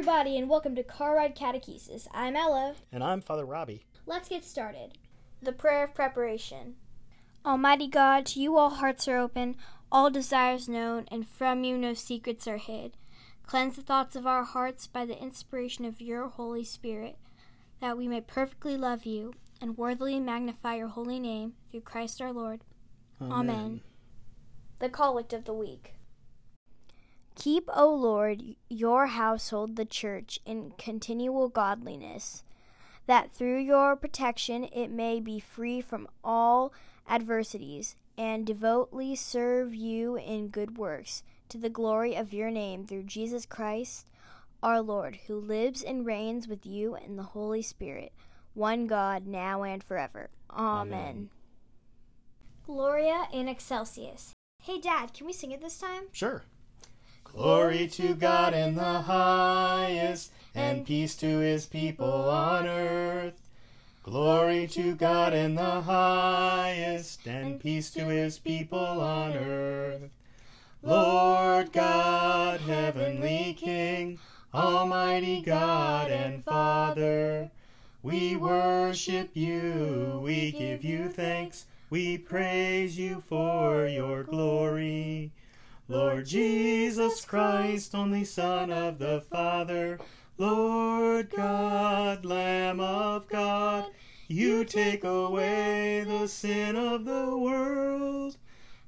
everybody, and welcome to Car Ride Catechesis. I'm Ella. And I'm Father Robbie. Let's get started. The prayer of preparation. Almighty God, to you all hearts are open, all desires known, and from you no secrets are hid. Cleanse the thoughts of our hearts by the inspiration of your Holy Spirit, that we may perfectly love you and worthily magnify your holy name through Christ our Lord. Amen. Amen. The Collect of the Week. Keep, O Lord, your household, the church, in continual godliness, that through your protection it may be free from all adversities, and devoutly serve you in good works, to the glory of your name, through Jesus Christ our Lord, who lives and reigns with you in the Holy Spirit, one God, now and forever. Amen. Amen. Gloria in Excelsis. Hey, Dad, can we sing it this time? Sure. Glory to God in the highest, and peace to his people on earth. Glory to God in the highest, and peace to his people on earth. Lord God, heavenly King, Almighty God and Father, we worship you, we give you thanks, we praise you for your glory. Lord Jesus Christ, only Son of the Father, Lord God, Lamb of God, you take away the sin of the world.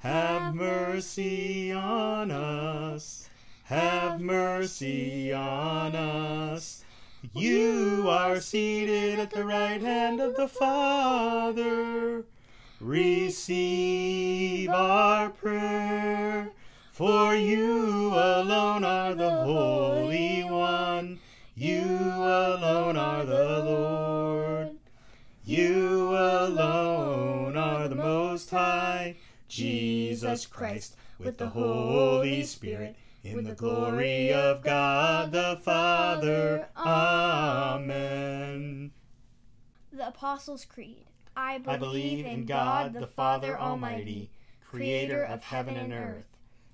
Have mercy on us. Have mercy on us. You are seated at the right hand of the Father. Receive our prayer. For you alone are the Holy One, you alone are the Lord, you alone are the Most High, Jesus Christ, with the Holy Spirit, in the glory of God the Father. Amen. The Apostles' Creed. I believe, I believe in God the Father Almighty, creator of heaven and earth.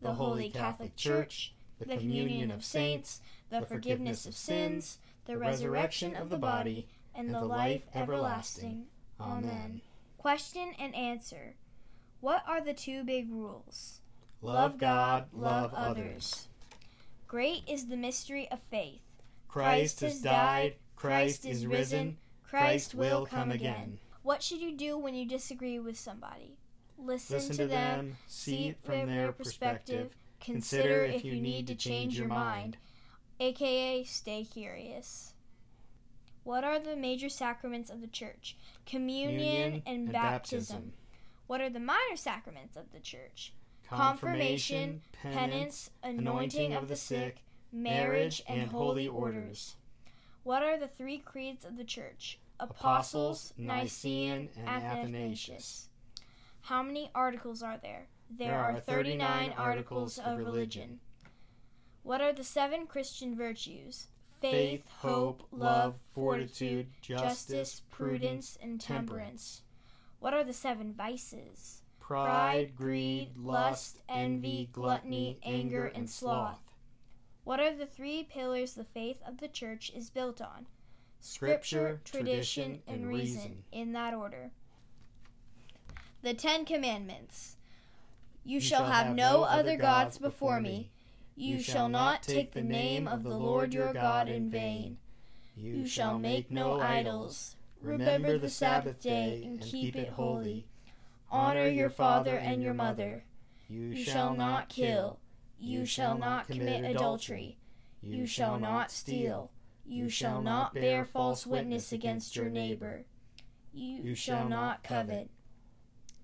the Holy Catholic Church, the communion of saints, the forgiveness of sins, the resurrection of the body, and the life everlasting. Amen. Question and answer What are the two big rules? Love God, love others. Great is the mystery of faith. Christ has died, Christ is risen, Christ will come again. What should you do when you disagree with somebody? Listen, Listen to, them, see it from their perspective, consider if you need to change your mind, aka stay curious. What are the major sacraments of the church? Communion, and, and baptism. baptism. What are the minor sacraments of the church? Confirmation, penance, anointing of the sick, marriage, and holy orders. What are the three creeds of the church? Apostles, Nicene, and Athanasius. How many articles are there? There, there are 39 articles of religion. What are the seven Christian virtues? Faith, hope, love, fortitude, justice, prudence, and temperance. What are the seven vices? Pride, greed, lust, envy, gluttony, anger, and sloth. What are the three pillars the faith of the church is built on? Scripture, tradition, and reason, in that order. The Ten Commandments. You, you shall have no other gods before me. You shall not take the name of the Lord your God in vain. You shall make no idols. Remember the Sabbath day and keep it holy. Honor your father and your mother. You shall not kill. You shall not commit adultery. You shall not steal. You shall not bear false witness against your neighbor. You shall not covet.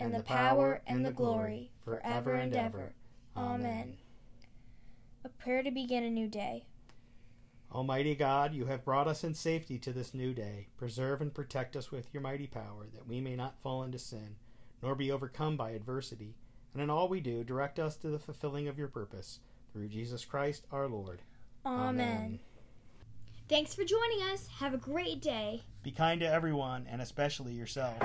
and the power, and the glory, forever and ever. Amen. A prayer to begin a new day. Almighty God, you have brought us in safety to this new day. Preserve and protect us with your mighty power, that we may not fall into sin, nor be overcome by adversity. And in all we do, direct us to the fulfilling of your purpose. Through Jesus Christ our Lord. Amen. Amen. Thanks for joining us. Have a great day. Be kind to everyone, and especially yourself.